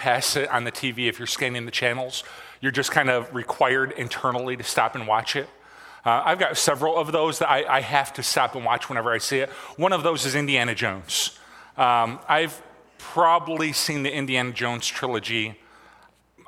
pass it on the TV if you're scanning the channels. You're just kind of required internally to stop and watch it. Uh, I've got several of those that I, I, have to stop and watch whenever I see it. One of those is Indiana Jones. Um, I've probably seen the Indiana Jones trilogy,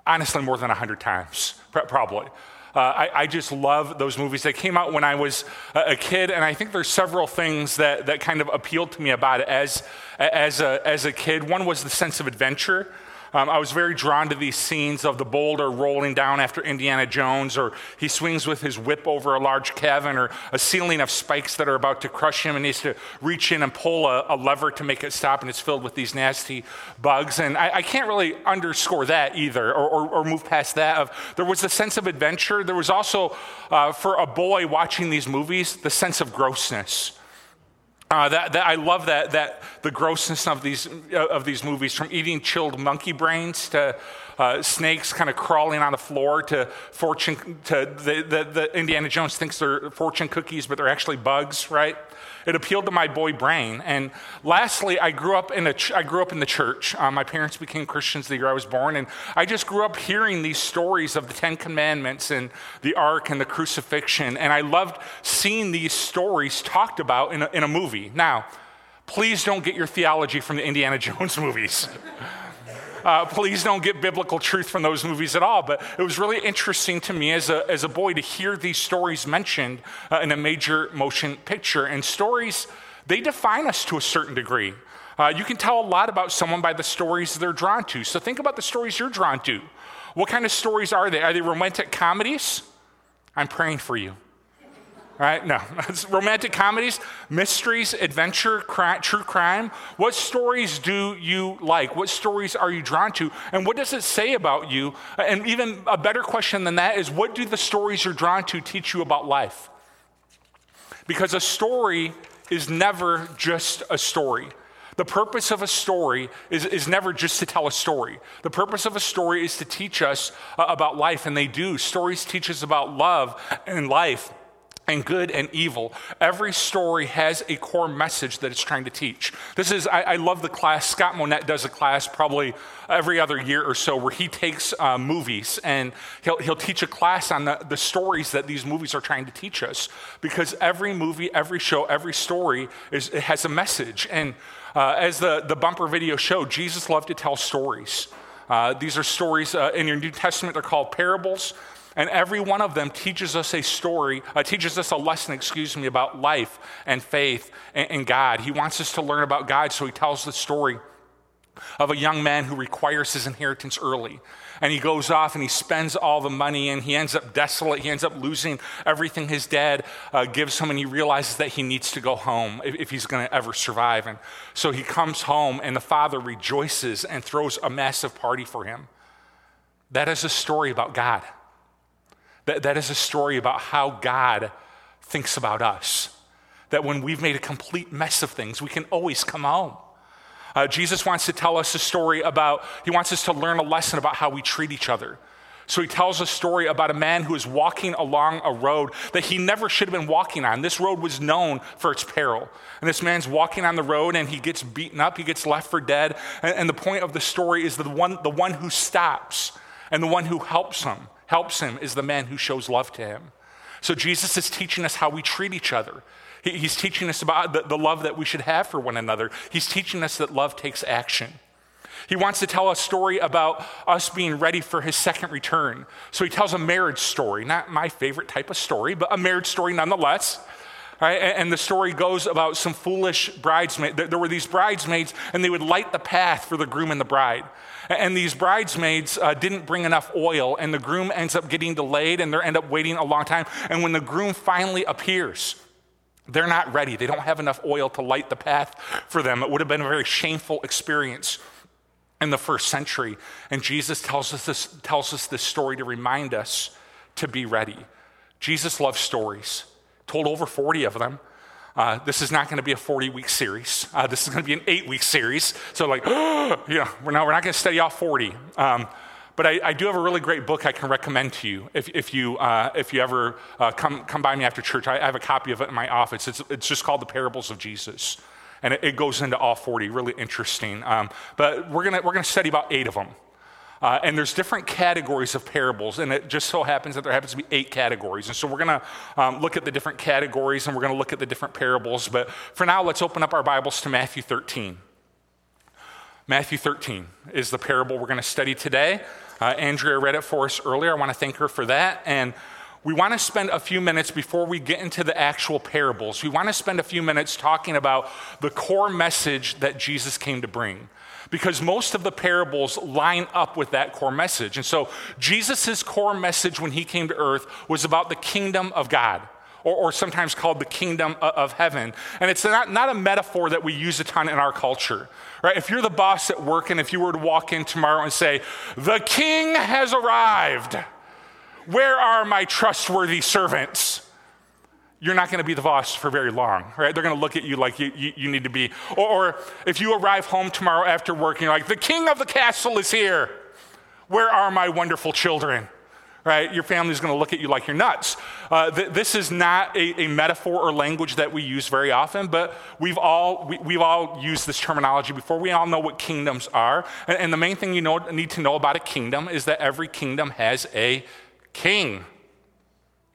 honestly, more than 100 times, probably. Uh, I, I, just love those movies. They came out when I was a, kid, and I think there's several things that, that kind of appealed to me about it as, as, a, as a kid. One was the sense of adventure. Um, I was very drawn to these scenes of the boulder rolling down after Indiana Jones, or he swings with his whip over a large cavern, or a ceiling of spikes that are about to crush him and needs to reach in and pull a, a lever to make it stop, and it's filled with these nasty bugs. And I, I can't really underscore that either, or, or, or, move past that. Of there was a sense of adventure. There was also, uh, for a boy watching these movies, the sense of grossness. Uh, that, that, I love that, that the grossness of these, uh, of these movies, from eating chilled monkey brains to uh, snakes kind of crawling on the floor to fortune, to the, the, the Indiana Jones thinks they're fortune cookies, but they're actually bugs, right? It appealed to my boy brain. And lastly, I grew up in, a ch- I grew up in the church. Uh, my parents became Christians the year I was born. And I just grew up hearing these stories of the Ten Commandments and the Ark and the crucifixion. And I loved seeing these stories talked about in a, in a movie. Now, please don't get your theology from the Indiana Jones movies. Uh, please don't get biblical truth from those movies at all. But it was really interesting to me as a, as a boy to hear these stories mentioned uh, in a major motion picture. And stories, they define us to a certain degree. Uh, you can tell a lot about someone by the stories they're drawn to. So think about the stories you're drawn to. What kind of stories are they? Are they romantic comedies? I'm praying for you right? No. romantic comedies, mysteries, adventure, true crime. What stories do you like? What stories are you drawn to? And what does it say about you? And even a better question than that is what do the stories you're drawn to teach you about life? Because a story is never just a story. The purpose of a story is, is never just to tell a story. The purpose of a story is to teach us uh, about life, and they do. Stories teach us about love and life and good and evil. Every story has a core message that it's trying to teach. This is, I, I love the class. Scott Monette does a class probably every other year or so where he takes uh, movies and he'll, he'll teach a class on the, the stories that these movies are trying to teach us. Because every movie, every show, every story is, it has a message. And uh, as the, the bumper video showed, Jesus loved to tell stories. Uh, these are stories uh, in your New Testament, they're called parables. And every one of them teaches us a story, uh, teaches us a lesson, excuse me, about life and faith and, and God. He wants us to learn about God, so he tells the story of a young man who requires his inheritance early. And he goes off and he spends all the money and he ends up desolate. He ends up losing everything his dad uh, gives him and he realizes that he needs to go home if, if he's going to ever survive. And so he comes home and the father rejoices and throws a massive party for him. That is a story about God. That, that is a story about how God thinks about us. That when we've made a complete mess of things, we can always come home. Uh, Jesus wants to tell us a story about, he wants us to learn a lesson about how we treat each other. So he tells a story about a man who is walking along a road that he never should have been walking on. This road was known for its peril. And this man's walking on the road and he gets beaten up, he gets left for dead. And, and the point of the story is the one, the one who stops and the one who helps him helps him is the man who shows love to him. So Jesus is teaching us how we treat each other. he's teaching us about the, love that we should have for one another. He's teaching us that love takes action. He wants to tell a story about us being ready for his second return. So he tells a marriage story, not my favorite type of story, but a marriage story nonetheless. Right? And the story goes about some foolish bridesmaids. There were these bridesmaids, and they would light the path for the groom and the bride. And these bridesmaids uh, didn't bring enough oil, and the groom ends up getting delayed, and they end up waiting a long time. And when the groom finally appears, they're not ready. They don't have enough oil to light the path for them. It would have been a very shameful experience in the first century. And Jesus tells us this, tells us this story to remind us to be ready. Jesus loves stories told over 40 of them. Uh, this is not going to be a 40 week series. Uh, this is going to be an eight week series. So, like, yeah, we're not, we're not going to study all 40. Um, but I, I, do have a really great book I can recommend to you if, if, you, uh, if you ever uh, come, come by me after church. I, I, have a copy of it in my office. It's, it's just called The Parables of Jesus. And it, it goes into all 40, really interesting. Um, but we're going we're gonna study about eight of them. Uh, and there's different categories of parables, and it just so happens that there happens to be eight categories. And so we're going to um, look at the different categories and we're going to look at the different parables. But for now, let's open up our Bibles to Matthew 13. Matthew 13 is the parable we're going to study today. Uh, Andrea read it for us earlier. I want to thank her for that. And we want to spend a few minutes before we get into the actual parables. We want to spend a few minutes talking about the core message that Jesus came to bring because most of the parables line up with that core message. And so, Jesus' core message when he came to earth was about the kingdom of God. Or, or, sometimes called the kingdom of heaven. And it's not, not a metaphor that we use a ton in our culture, right? If you're the boss at work and if you were to walk in tomorrow and say, The king has arrived, where are my trustworthy servants? You're not going to be the boss for very long, right? They're going to look at you like you, you, you need to be. Or, or, if you arrive home tomorrow after work and you're like, the king of the castle is here. Where are my wonderful children? Right? Your family's going to look at you like you're nuts. Uh, th- this is not a, a, metaphor or language that we use very often, but we've all, we, have all used this terminology before. We all know what kingdoms are. And, and the main thing you know, need to know about a kingdom is that every kingdom has a king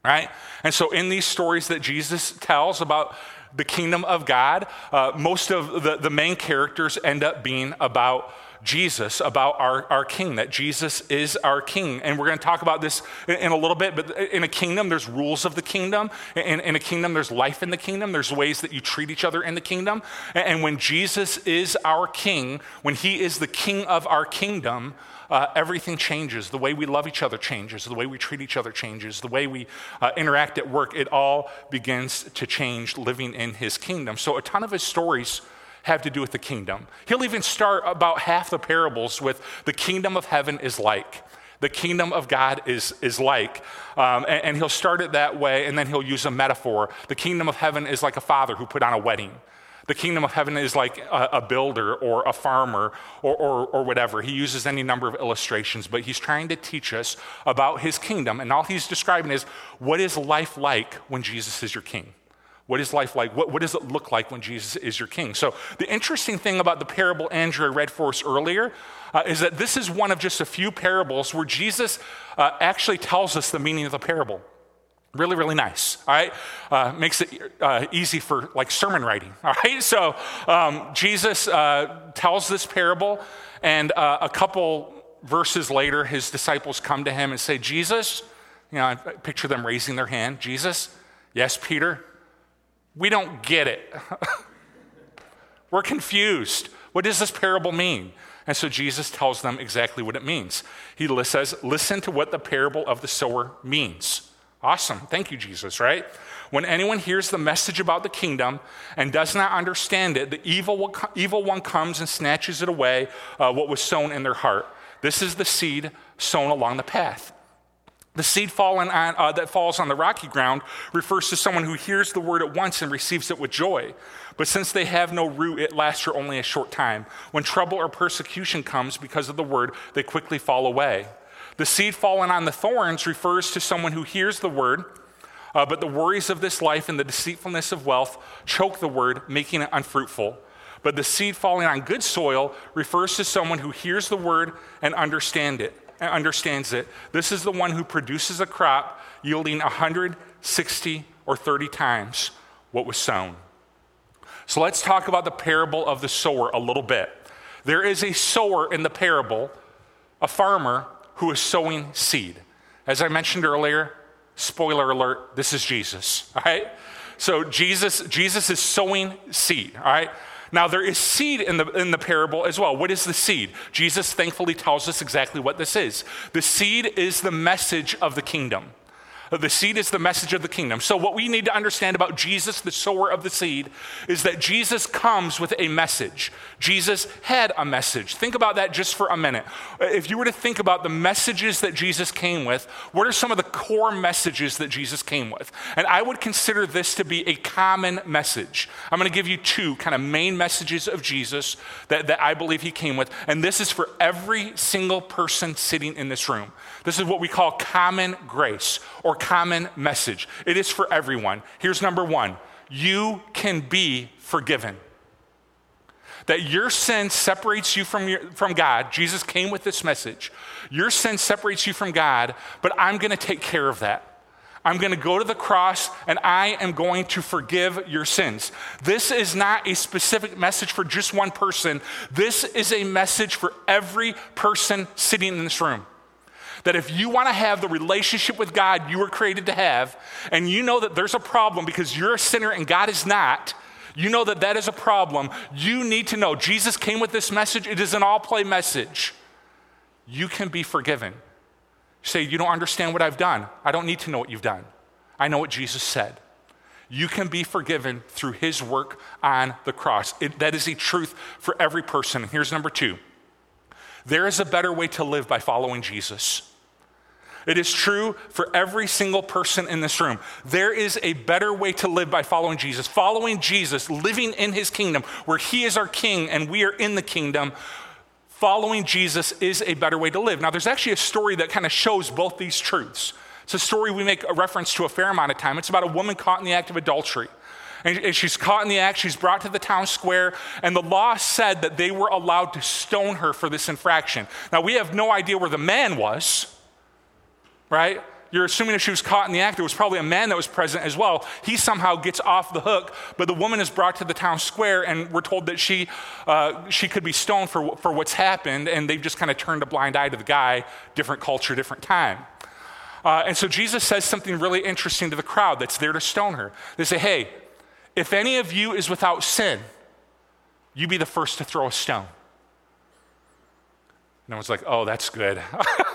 right? And so, in these stories that Jesus tells about the kingdom of God, uh, most of the, the main characters end up being about Jesus, about our, our king, that Jesus is our king. And we're going to talk about this in, in, a little bit, but in a kingdom, there's rules of the kingdom. In, in a kingdom, there's life in the kingdom. There's ways that you treat each other in the kingdom. And, and when Jesus is our king, when he is the king of our kingdom, uh, everything changes. The way we love each other changes. The way we treat each other changes. The way we uh, interact at work, it all begins to change living in his kingdom. So, a ton of his stories have to do with the kingdom. He'll even start about half the parables with the kingdom of heaven is like. The kingdom of God is, is like. Um, and, and he'll start it that way, and then he'll use a metaphor. The kingdom of heaven is like a father who put on a wedding. The kingdom of heaven is like a, a builder or a farmer or, or, or whatever. He uses any number of illustrations, but he's trying to teach us about his kingdom. And all he's describing is what is life like when Jesus is your king? What is life like? What, what, does it look like when Jesus is your king? So, the interesting thing about the parable Andrew read for us earlier uh, is that this is one of just a few parables where Jesus uh, actually tells us the meaning of the parable. Really, really nice. All right, uh, makes it uh, easy for like sermon writing. All right, so um, Jesus uh, tells this parable, and uh, a couple verses later, his disciples come to him and say, "Jesus," you know, I picture them raising their hand. Jesus, yes, Peter, we don't get it. We're confused. What does this parable mean? And so Jesus tells them exactly what it means. He says, "Listen to what the parable of the sower means." Awesome. Thank you, Jesus, right? When anyone hears the message about the kingdom and does not understand it, the evil, evil one comes and snatches it away, uh, what was sown in their heart. This is the seed sown along the path. The seed fallen on, uh, that falls on the rocky ground refers to someone who hears the word at once and receives it with joy. But since they have no root, it lasts for only a short time. When trouble or persecution comes because of the word, they quickly fall away. The seed fallen on the thorns refers to someone who hears the word, uh, but the worries of this life and the deceitfulness of wealth choke the word, making it unfruitful. But the seed falling on good soil refers to someone who hears the word and understand it, and understands it. This is the one who produces a crop yielding 160 or 30 times what was sown. So let's talk about the parable of the sower a little bit. There is a sower in the parable, a farmer who is sowing seed. As I mentioned earlier, spoiler alert, this is Jesus, all right? So Jesus, Jesus is sowing seed, all right? Now, there is seed in the, in the parable as well. What is the seed? Jesus thankfully tells us exactly what this is. The seed is the message of the kingdom. The seed is the message of the kingdom. So, what we need to understand about Jesus, the sower of the seed, is that Jesus comes with a message. Jesus had a message. Think about that just for a minute. If you were to think about the messages that Jesus came with, what are some of the core messages that Jesus came with? And I would consider this to be a common message. I'm going to give you two kind of main messages of Jesus that, that I believe he came with. And this is for every single person sitting in this room. This is what we call common grace or common message. It is for everyone. Here's number one you can be forgiven. that your sin separates you from, your, from God. Jesus came with this message. Your sin separates you from God, but I'm going to take care of that. I'm going to go to the cross and I am going to forgive your sins. This is not a specific message for just one person. This is a message for every person sitting in this room. That if you want to have the relationship with God you were created to have, and you know that there's a problem because you're a sinner and God is not, you know that that is a problem. You need to know Jesus came with this message. It is an all play message. You can be forgiven say, You don't understand what I've done. I don't need to know what you've done. I know what Jesus said. You can be forgiven through his work on the cross. It, that is a truth for every person. Here's number two there is a better way to live by following Jesus. It is true for every single person in this room. There is a better way to live by following Jesus. Following Jesus, living in his kingdom, where he is our king and we are in the kingdom, following Jesus is a better way to live. Now, there's actually a story that kind of shows both these truths. It's a story we make a reference to a fair amount of time. It's about a woman caught in the act of adultery. And she's caught in the act, she's brought to the town square, and the law said that they were allowed to stone her for this infraction. Now, we have no idea where the man was, right? you're assuming if she was caught in the act, there was probably a man that was present as well. He somehow gets off the hook, but the woman is brought to the town square, and we're told that she, uh, she could be stoned for, for what's happened, and they've just kind of turned a blind eye to the guy, different culture, different time. Uh, and so Jesus says something really interesting to the crowd that's there to stone her. They say, Hey, if any of you is without sin, you be the first to throw a stone. And I was like, Oh, that's good.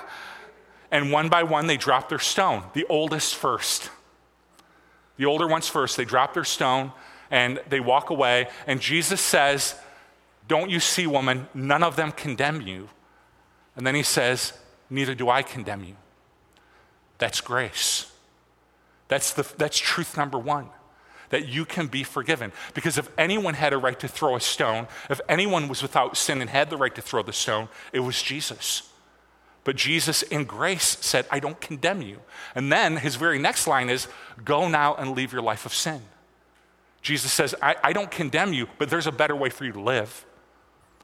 And one by one, they drop their stone, the oldest first. The older ones first. They drop their stone and they walk away. And Jesus says, Don't you see, woman, none of them condemn you. And then he says, Neither do I condemn you. That's grace. That's, the, that's truth number one that you can be forgiven. Because if anyone had a right to throw a stone, if anyone was without sin and had the right to throw the stone, it was Jesus. But Jesus, in grace, said, I don't condemn you. And then his very next line is, Go now and leave your life of sin. Jesus says, I, I, don't condemn you, but there's a better way for you to live.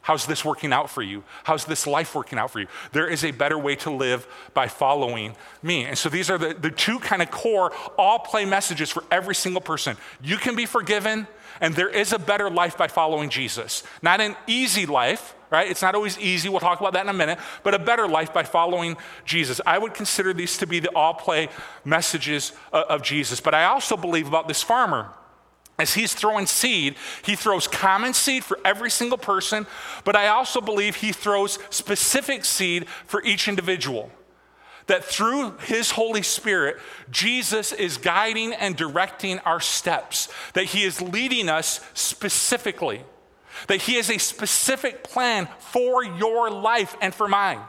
How's this working out for you? How's this life working out for you? There is a better way to live by following me. And so these are the, the two kind of core, all play messages for every single person. You can be forgiven, and there is a better life by following Jesus. Not an easy life, right? It's not always easy. We'll talk about that in a minute, but a better life by following Jesus. I would consider these to be the all play messages uh, of Jesus. But I also believe about this farmer. As he's throwing seed, he throws common seed for every single person, but I also believe he throws specific seed for each individual that through his Holy Spirit, Jesus is guiding and directing our steps, that he is leading us specifically, that he has a specific plan for your life and for mine.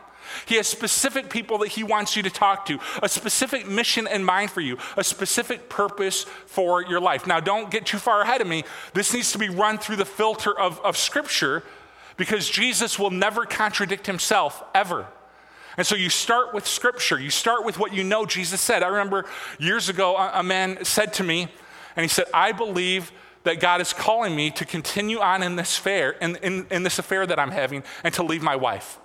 He has specific people that he wants you to talk to, a specific mission in mind for you, a specific purpose for your life. Now, don't get too far ahead of me. This needs to be run through the filter of, of Scripture because Jesus will never contradict himself, ever. And so you start with scripture. You start with what you know Jesus said. I remember years ago, a man said to me, and he said, I believe that God is calling me to continue on in this affair, in, in, in this affair that I'm having, and to leave my wife.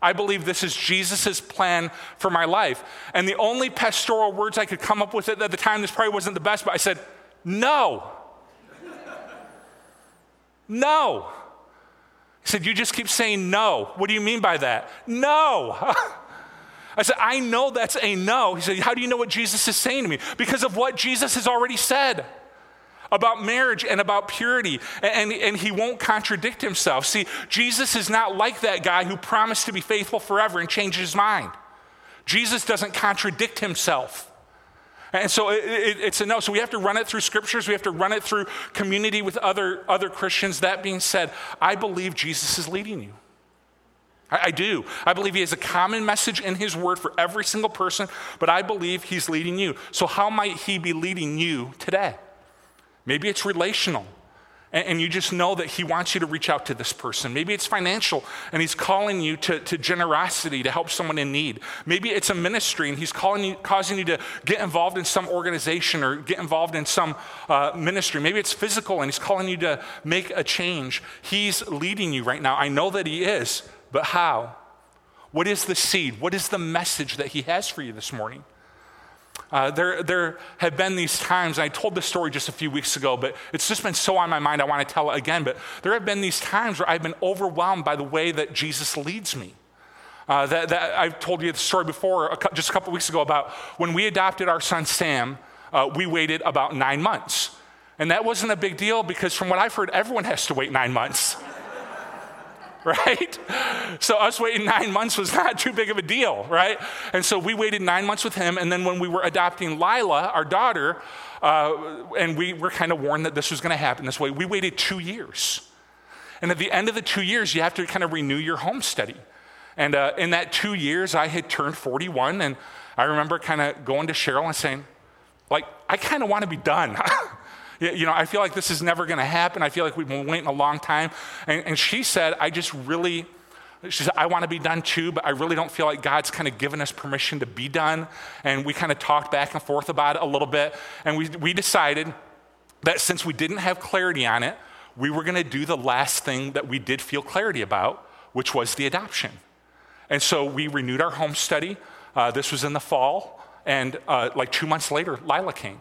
I believe this is Jesus' plan for my life. And the only pastoral words I could come up with at the time, this probably wasn't the best, but I said, No. no. He said, You just keep saying no. What do you mean by that? No. I said, I know that's a no. He said, How do you know what Jesus is saying to me? Because of what Jesus has already said about marriage and about purity, and, and, he won't contradict himself. See, Jesus is not like that guy who promised to be faithful forever and changed his mind. Jesus doesn't contradict himself. And so it, it, it's a no. So we have to run it through scriptures. We have to run it through community with other, other Christians. That being said, I believe Jesus is leading you. I, I do. I believe he has a common message in his word for every single person, but I believe he's leading you. So, how might he be leading you today? Maybe it's relational. and, you just know that He wants you to reach out to this person. Maybe it's financial and He's calling you to, to generosity to help someone in need. Maybe it's a ministry and He's calling you, causing you to get involved in some organization or get involved in some uh, ministry. Maybe it's physical and He's calling you to make a change. He's leading you right now. I know that He is, but how? What is the seed? What is the message that He has for you this morning? Uh, there, there have been these times, and I told this story just a few weeks ago, but it's just been so on my mind, I want to tell it again. But there have been these times where I've been overwhelmed by the way that Jesus leads me. Uh, that, that, I've told you the story before, just a couple weeks ago, about when we adopted our son Sam, uh, we waited about nine months. And that wasn't a big deal because, from what I've heard, everyone has to wait nine months. right? So us waiting nine months was not too big of a deal, right? And so we waited nine months with him. And then when we were adopting Lila, our daughter, uh, and we were kind of warned that this was going to happen this way, we waited two years. And at the end of the two years, you have to kind of renew your home study. And uh, in that two years, I had turned 41. And I remember kind of going to Cheryl and saying, like, I kind of want to be done. You know, I feel like this is never going to happen. I feel like we've been waiting a long time. And, and she said, I just really, she said, I want to be done too, but I really don't feel like God's kind of given us permission to be done. And we kind of talked back and forth about it a little bit. And we, we decided that since we didn't have clarity on it, we were going to do the last thing that we did feel clarity about, which was the adoption. And so we renewed our home study. Uh, this was in the fall. And uh, like two months later, Lila came.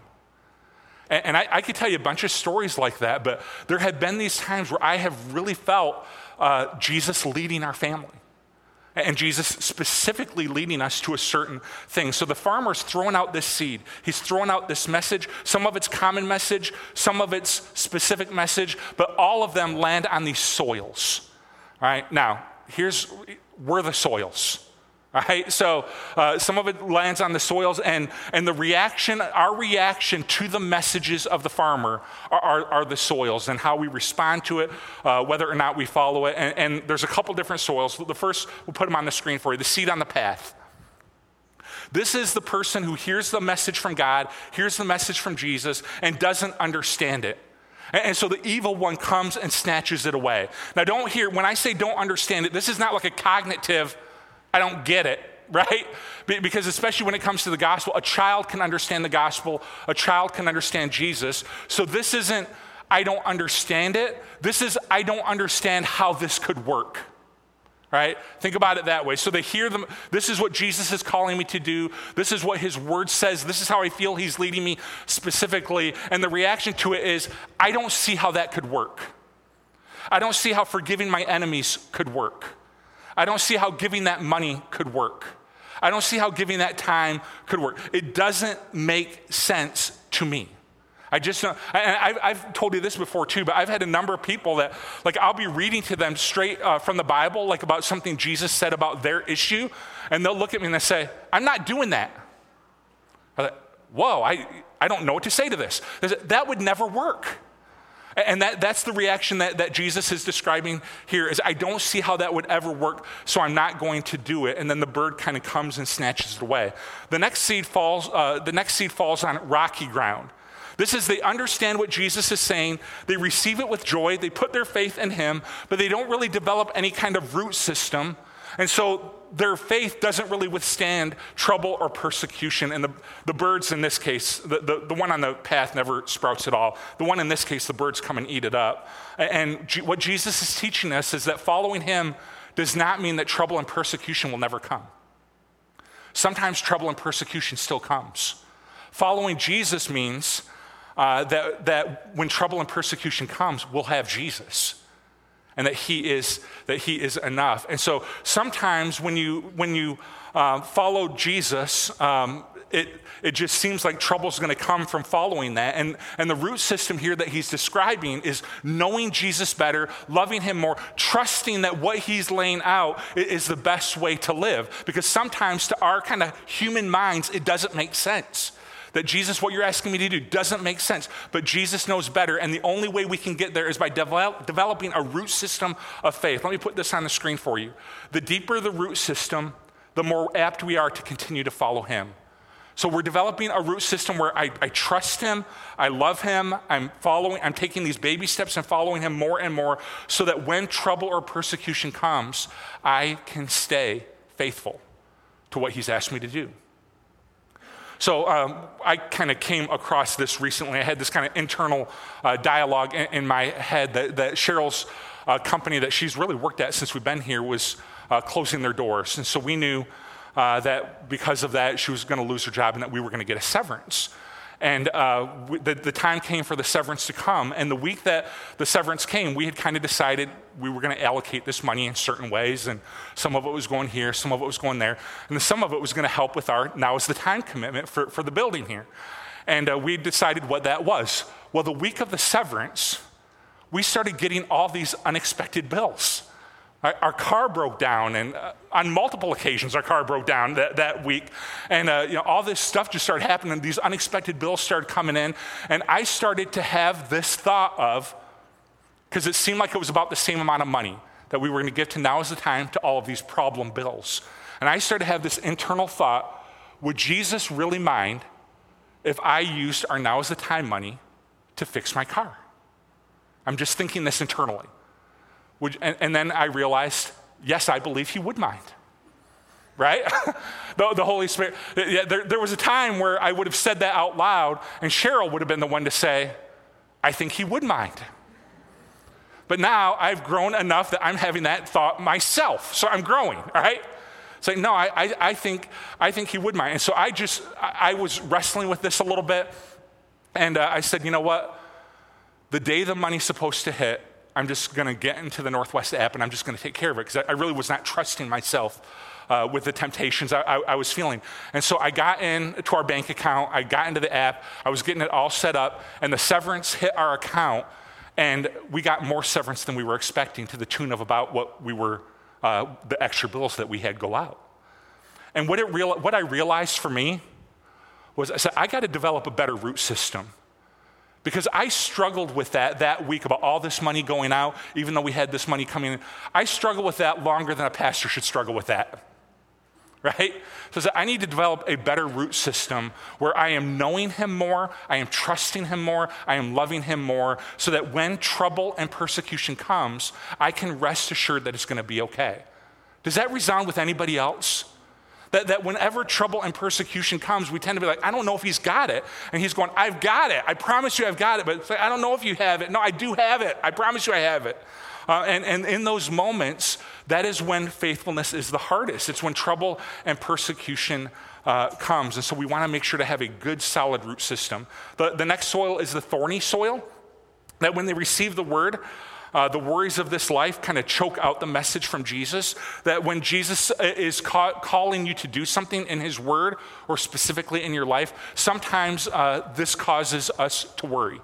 And, and I, I, could tell you a bunch of stories like that, but there have been these times where I have really felt uh, Jesus leading our family. And Jesus specifically leading us to a certain thing. So the farmer's throwing out this seed. He's throwing out this message. Some of it's common message, some of it's specific message, but all of them land on these soils. All right, now, here's where the soils. Right? So uh, some of it lands on the soils, and, and the reaction, our reaction to the messages of the farmer are, are, are the soils and how we respond to it, uh, whether or not we follow it. And, and there's a couple different soils. The first, we'll put them on the screen for you the seed on the path. This is the person who hears the message from God, hears the message from Jesus, and doesn't understand it. And so the evil one comes and snatches it away. Now, don't hear, when I say don't understand it, this is not like a cognitive I don't get it, right? Because especially when it comes to the gospel, a child can understand the gospel, a child can understand Jesus. So this isn't, I don't understand it. This is, I don't understand how this could work. Right? Think about it that way. So they hear them, this is what Jesus is calling me to do. This is what his word says. This is how I feel he's leading me specifically. And the reaction to it is, I don't see how that could work. I don't see how forgiving my enemies could work. I don't see how giving that money could work. I don't see how giving that time could work. It doesn't make sense to me. I just don't. I've, I've, told you this before too, but I've had a number of people that, like, I'll be reading to them straight uh, from the Bible, like about something Jesus said about their issue, and they'll look at me and they say, I'm not doing that. I like, Whoa, I, I don't know what to say to this. That would never work. And that, that's the reaction that, that Jesus is describing here is I don't see how that would ever work, so I'm not going to do it. And then the bird kind of comes and snatches it away. The next seed falls, uh, the next seed falls on rocky ground. This is they understand what Jesus is saying, they receive it with joy, they put their faith in him, but they don't really develop any kind of root system. And so their faith doesn't really withstand trouble or persecution. And the, the birds in this case, the, the, the, one on the path never sprouts at all. The one in this case, the birds come and eat it up. And G- what Jesus is teaching us is that following him does not mean that trouble and persecution will never come. Sometimes trouble and persecution still comes. Following Jesus means uh, that, that when trouble and persecution comes, we'll have Jesus and that he is that he is enough and so sometimes when you when you uh, follow jesus um, it, it just seems like trouble's going to come from following that. And, and the root system here that he's describing is knowing Jesus better, loving him more, trusting that what he's laying out is the best way to live. Because sometimes to our kind of human minds, it doesn't make sense. That Jesus, what you're asking me to do doesn't make sense, but Jesus knows better. And the only way we can get there is by develop, developing a root system of faith. Let me put this on the screen for you. The deeper the root system, the more apt we are to continue to follow him. So we're developing a root system where I, I, trust him, I love him, I'm following, I'm taking these baby steps and following him more and more so that when trouble or persecution comes, I can stay faithful to what he's asked me to do. So um, I kind of came across this recently. I had this kind of internal uh, dialogue in, in, my head that, that Cheryl's uh, company that she's really worked at since we've been here was uh, closing their doors. And so we knew uh, that because of that, she was going to lose her job and that we were going to get a severance. And uh, the, the, time came for the severance to come. And the week that the severance came, we had kind of decided we were going to allocate this money in certain ways. And some of it was going here, some of it was going there. And some of it was going to help with our now is the time commitment for, for the building here. And uh, we decided what that was. Well, the week of the severance, we started getting all these unexpected bills. Our car broke down, and uh, on multiple occasions, our car broke down that, that week. And uh, you know, all this stuff just started happening. These unexpected bills started coming in. And I started to have this thought of, because it seemed like it was about the same amount of money that we were going to give to now is the time to all of these problem bills. And I started to have this internal thought would Jesus really mind if I used our now is the time money to fix my car? I'm just thinking this internally. Would, and, and then I realized, yes, I believe he would mind right? the, the, Holy Spirit. There, there, was a time where I would have said that out loud, and Cheryl would have been the one to say, I think he would mind. But now I've grown enough that I'm having that thought myself. So I'm growing, all right? Saying, so, no, I, I, I, think, I think he would mind. And so I just, I, was wrestling with this a little bit, and uh, I said, you know what? The day the money's supposed to hit, I'm just going to get into the Northwest app and I'm just going to take care of it because I, I, really was not trusting myself uh, with the temptations I, I, I, was feeling. And so I got into our bank account, I got into the app, I was getting it all set up, and the severance hit our account, and we got more severance than we were expecting to the tune of about what we were, uh, the extra bills that we had go out. And what, it real, what I realized for me was I said, I got to develop a better root system. Because I struggled with that that week about all this money going out, even though we had this money coming in. I struggled with that longer than a pastor should struggle with that. Right? So I need to develop a better root system where I am knowing him more, I am trusting him more, I am loving him more, so that when trouble and persecution comes, I can rest assured that it's going to be okay. Does that resound with anybody else? That, that whenever trouble and persecution comes, we tend to be like, I don't know if he's got it. And he's going, I've got it. I promise you I've got it. But like, I don't know if you have it. No, I do have it. I promise you I have it. Uh, and, and in those moments, that is when faithfulness is the hardest. It's when trouble and persecution uh, comes. And so we want to make sure to have a good, solid root system. The, the next soil is the thorny soil. That when they receive the word, uh, the worries of this life kind of choke out the message from Jesus. That when Jesus uh, is ca- calling you to do something in his word or specifically in your life, sometimes uh, this causes us to worry.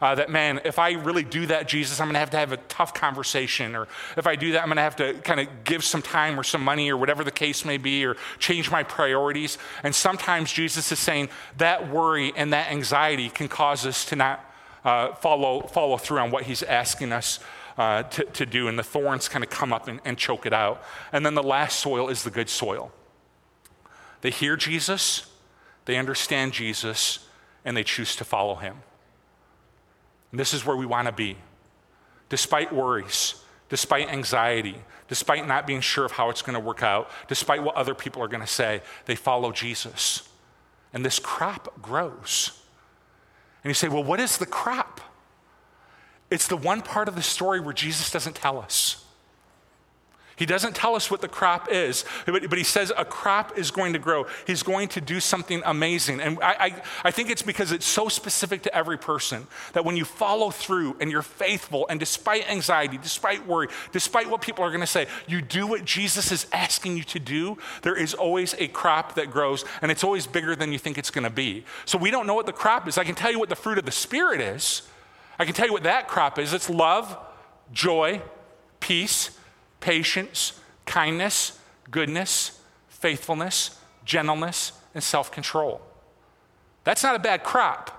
Uh, that man, if I really do that, Jesus, I'm going to have to have a tough conversation. Or if I do that, I'm going to have to kind of give some time or some money or whatever the case may be or change my priorities. And sometimes Jesus is saying that worry and that anxiety can cause us to not uh, follow, follow through on what he's asking us uh, to, to, do, and the thorns kind of come up and, and choke it out. And then the last soil is the good soil. They hear Jesus, they understand Jesus, and they choose to follow him. And this is where we want to be. Despite worries, despite anxiety, despite not being sure of how it's going to work out, despite what other people are going to say, they follow Jesus. And this crop grows. And you say, well, what is the crop? It's the one part of the story where Jesus doesn't tell us. He doesn't tell us what the crop is, but, he says a crop is going to grow. He's going to do something amazing. And I, I, I think it's because it's so specific to every person that when you follow through and you're faithful, and despite anxiety, despite worry, despite what people are going to say, you do what Jesus is asking you to do, there is always a crop that grows, and it's always bigger than you think it's going to be. So we don't know what the crop is. I can tell you what the fruit of the Spirit is. I can tell you what that crop is it's love, joy, peace patience, kindness, goodness, faithfulness, gentleness, and self control. That's not a bad crop.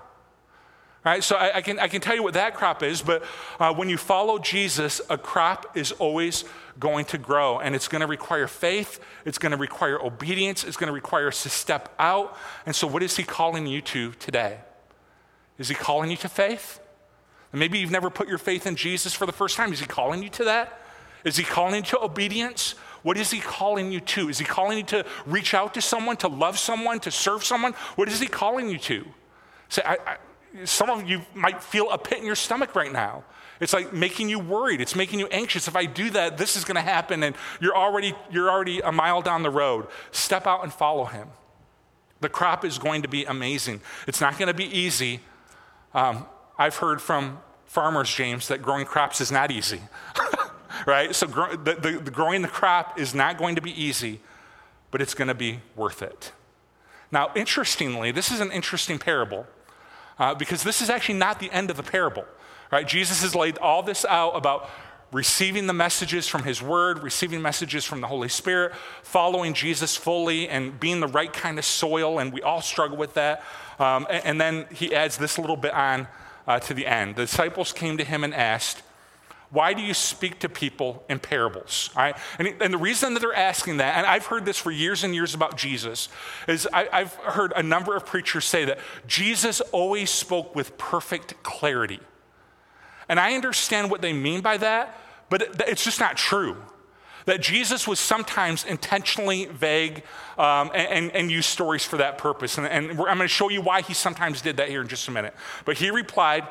Right? So I, I, can, I can tell you what that crop is, but uh, when you follow Jesus, a crop is always going to grow. And it's going to require faith, it's going to require obedience, it's going to require us to step out. And so, what is He calling you to today? Is He calling you to faith? And maybe you've never put your faith in Jesus for the first time. Is He calling you to that? Is He calling you to obedience? What is He calling you to? Is He calling you to reach out to someone, to love someone, to serve someone? What is He calling you to? Say, some of you might feel a pit in your stomach right now. It's like making you worried. It's making you anxious. If I do that, this is going to happen, and you're already, you're already a mile down the road. Step out and follow Him. The crop is going to be amazing. It's not going to be easy. Um, I've heard from farmers, James, that growing crops is not easy. right? So the, the, the growing the crop is not going to be easy, but it's going to be worth it. Now, interestingly, this is an interesting parable uh, because this is actually not the end of the parable. Right? Jesus has laid all this out about receiving the messages from his word, receiving messages from the Holy Spirit, following Jesus fully, and being the right kind of soil. And we all struggle with that. Um, and, and, then he adds this little bit on uh, to the end. The disciples came to him and asked, why do you speak to people in parables? Right? And, and, the reason that they're asking that, and I've heard this for years and years about Jesus, is I, I've heard a number of preachers say that Jesus always spoke with perfect clarity. And I understand what they mean by that, but it, it's just not true. That Jesus was sometimes intentionally vague um, and, and, and, used stories for that purpose. And, and I'm going to show you why he sometimes did that here in just a minute. But he replied,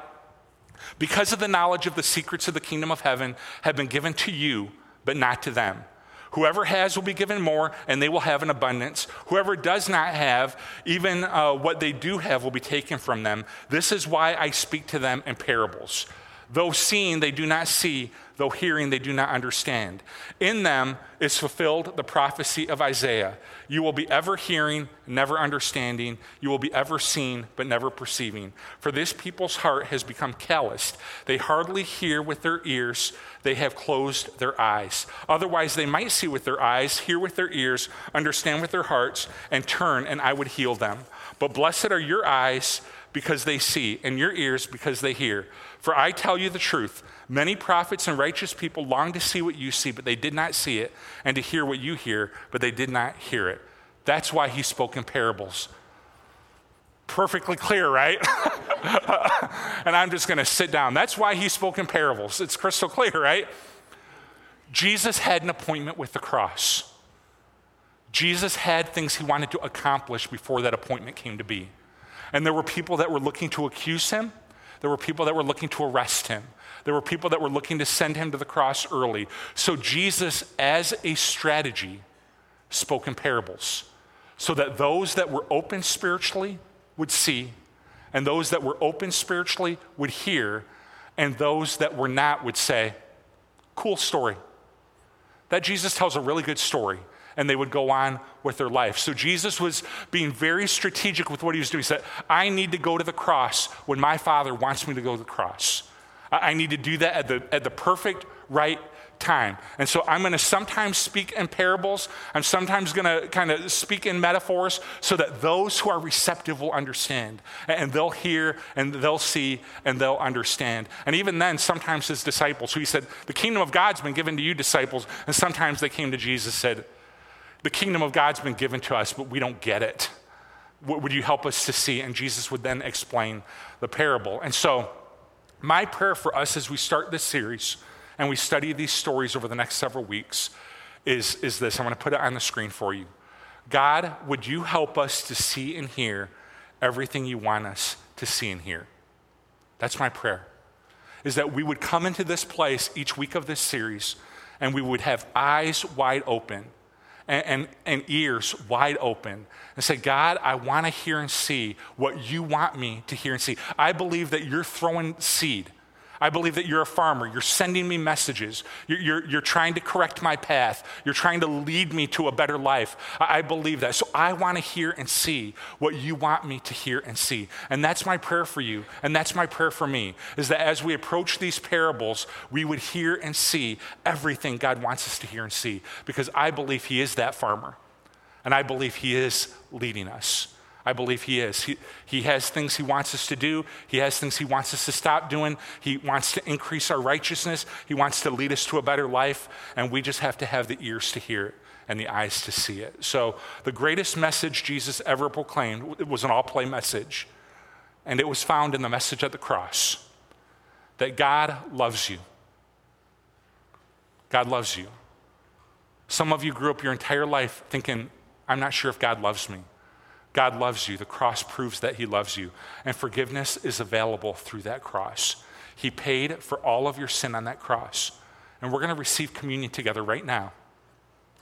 Because of the knowledge of the secrets of the kingdom of heaven have been given to you, but not to them. Whoever has will be given more, and they will have an abundance. Whoever does not have, even uh, what they do have will be taken from them. This is why I speak to them in parables. Though seeing, they do not see. Though hearing, they do not understand. In them is fulfilled the prophecy of Isaiah. You will be ever hearing, never understanding. You will be ever seeing, but never perceiving. For this people's heart has become calloused. They hardly hear with their ears, they have closed their eyes. Otherwise, they might see with their eyes, hear with their ears, understand with their hearts, and turn, and I would heal them. But blessed are your eyes because they see, and your ears because they hear. For I tell you the truth many prophets and righteous people long to see what you see, but they did not see it, and to hear what you hear, but they did not hear it. That's why he spoke in parables. Perfectly clear, right? and I'm just going to sit down. That's why he spoke in parables. It's crystal clear, right? Jesus had an appointment with the cross. Jesus had things he wanted to accomplish before that appointment came to be. And there were people that were looking to accuse him, there were people that were looking to arrest him. There were people that were looking to send him to the cross early. So Jesus, as a strategy, spoke in parables so that those that were open spiritually would see, and those that were open spiritually would hear, and those that were not would say, Cool story. That Jesus tells a really good story and they would go on with their life. So Jesus was being very strategic with what he was doing. He said, I need to go to the cross when my Father wants me to go to the cross. I need to do that at the, at the perfect right time. And so I'm going to sometimes speak in parables. I'm sometimes going to kind of speak in metaphors so that those who are receptive will understand. And they'll hear and they'll see and they'll understand. And even then, sometimes his disciples, who he said, The kingdom of God's been given to you, disciples. And sometimes they came to Jesus and said, the kingdom of God's been given to us, but we don't get it. Would you help us to see? And Jesus would then explain the parable. And so, my prayer for us as we start this series and we study these stories over the next several weeks is, is this. I'm going to put it on the screen for you. God, would you help us to see and hear everything you want us to see and hear? That's my prayer. Is that we would come into this place each week of this series and we would have eyes wide open and, and, and ears wide open and say, God, I want to hear and see what you want me to hear and see. I believe that you're throwing seed I believe that you're a farmer. You're sending me messages. You're, you're, you're, trying to correct my path. You're trying to lead me to a better life. I, I believe that. So I want to hear and see what you want me to hear and see. And that's my prayer for you. And that's my prayer for me is that as we approach these parables, we would hear and see everything God wants us to hear and see because I believe He is that farmer. And I believe He is leading us. I believe He is. He, he has things He wants us to do, He has things He wants us to stop doing. He wants to increase our righteousness, He wants to lead us to a better life, and we just have to have the ears to hear it and the eyes to see it. So, the greatest message Jesus ever proclaimed was an all play message, and it was found in the message at the cross that God loves you. God loves you. Some of you grew up your entire life thinking, I'm not sure if God loves me. God loves you. The cross proves that He loves you. And forgiveness is available through that cross. He paid for all of your sin on that cross. And we're going to receive communion together right now.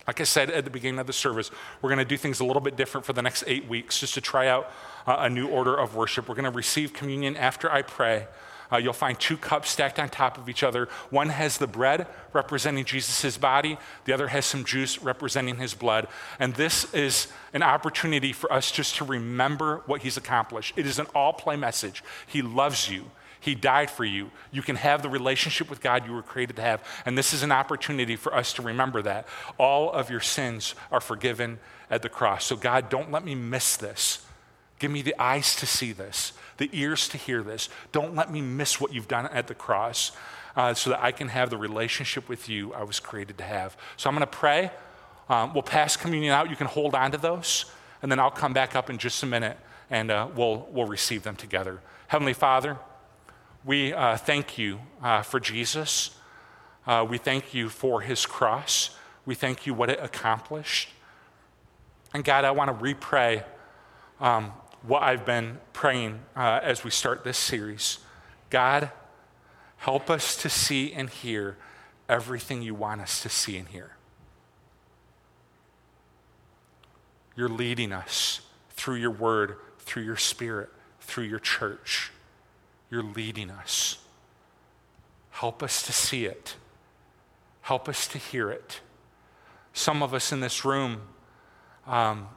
Like I said at the beginning of the service, we're going to do things a little bit different for the next eight weeks just to try out uh, a new order of worship. We're going to receive communion after I pray. Uh, you'll find two cups stacked on top of each other. One has the bread representing Jesus' body, the other has some juice representing his blood. And this is an opportunity for us just to remember what he's accomplished. It is an all play message. He loves you. He died for you. You can have the relationship with God you were created to have. And this is an opportunity for us to remember that. All of your sins are forgiven at the cross. So, God, don't let me miss this. Give me the eyes to see this the ears to hear this. Don't let me miss what you've done at the cross uh, so that I can have the relationship with you I was created to have. So I'm going to pray. Um, we'll pass communion out. You can hold on to those. And then I'll come back up in just a minute and uh, we'll, we'll receive them together. Heavenly Father, we uh, thank you uh, for Jesus. Uh, we thank you for his cross. We thank you what it accomplished. And God, I want to repray um, what I've been praying uh, as we start this series. God, help us to see and hear everything you want us to see and hear. You're leading us through your word, through your spirit, through your church. You're leading us. Help us to see it. Help us to hear it. Some of us in this room, um,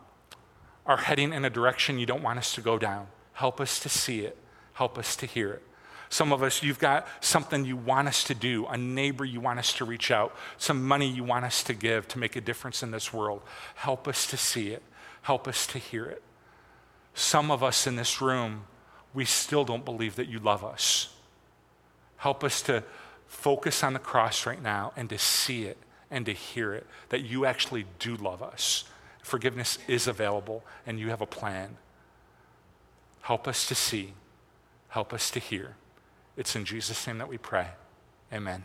are heading in a direction you don't want us to go down. Help us to see it. Help us to hear it. Some of us, you've got something you want us to do, a neighbor you want us to reach out, some money you want us to give to make a difference in this world. Help us to see it. Help us to hear it. Some of us in this room, we still don't believe that you love us. Help us to focus on the cross right now and to see it and to hear it, that you actually do love us Forgiveness is available, and you have a plan. Help us to see, help us to hear. It's in Jesus' name that we pray. Amen.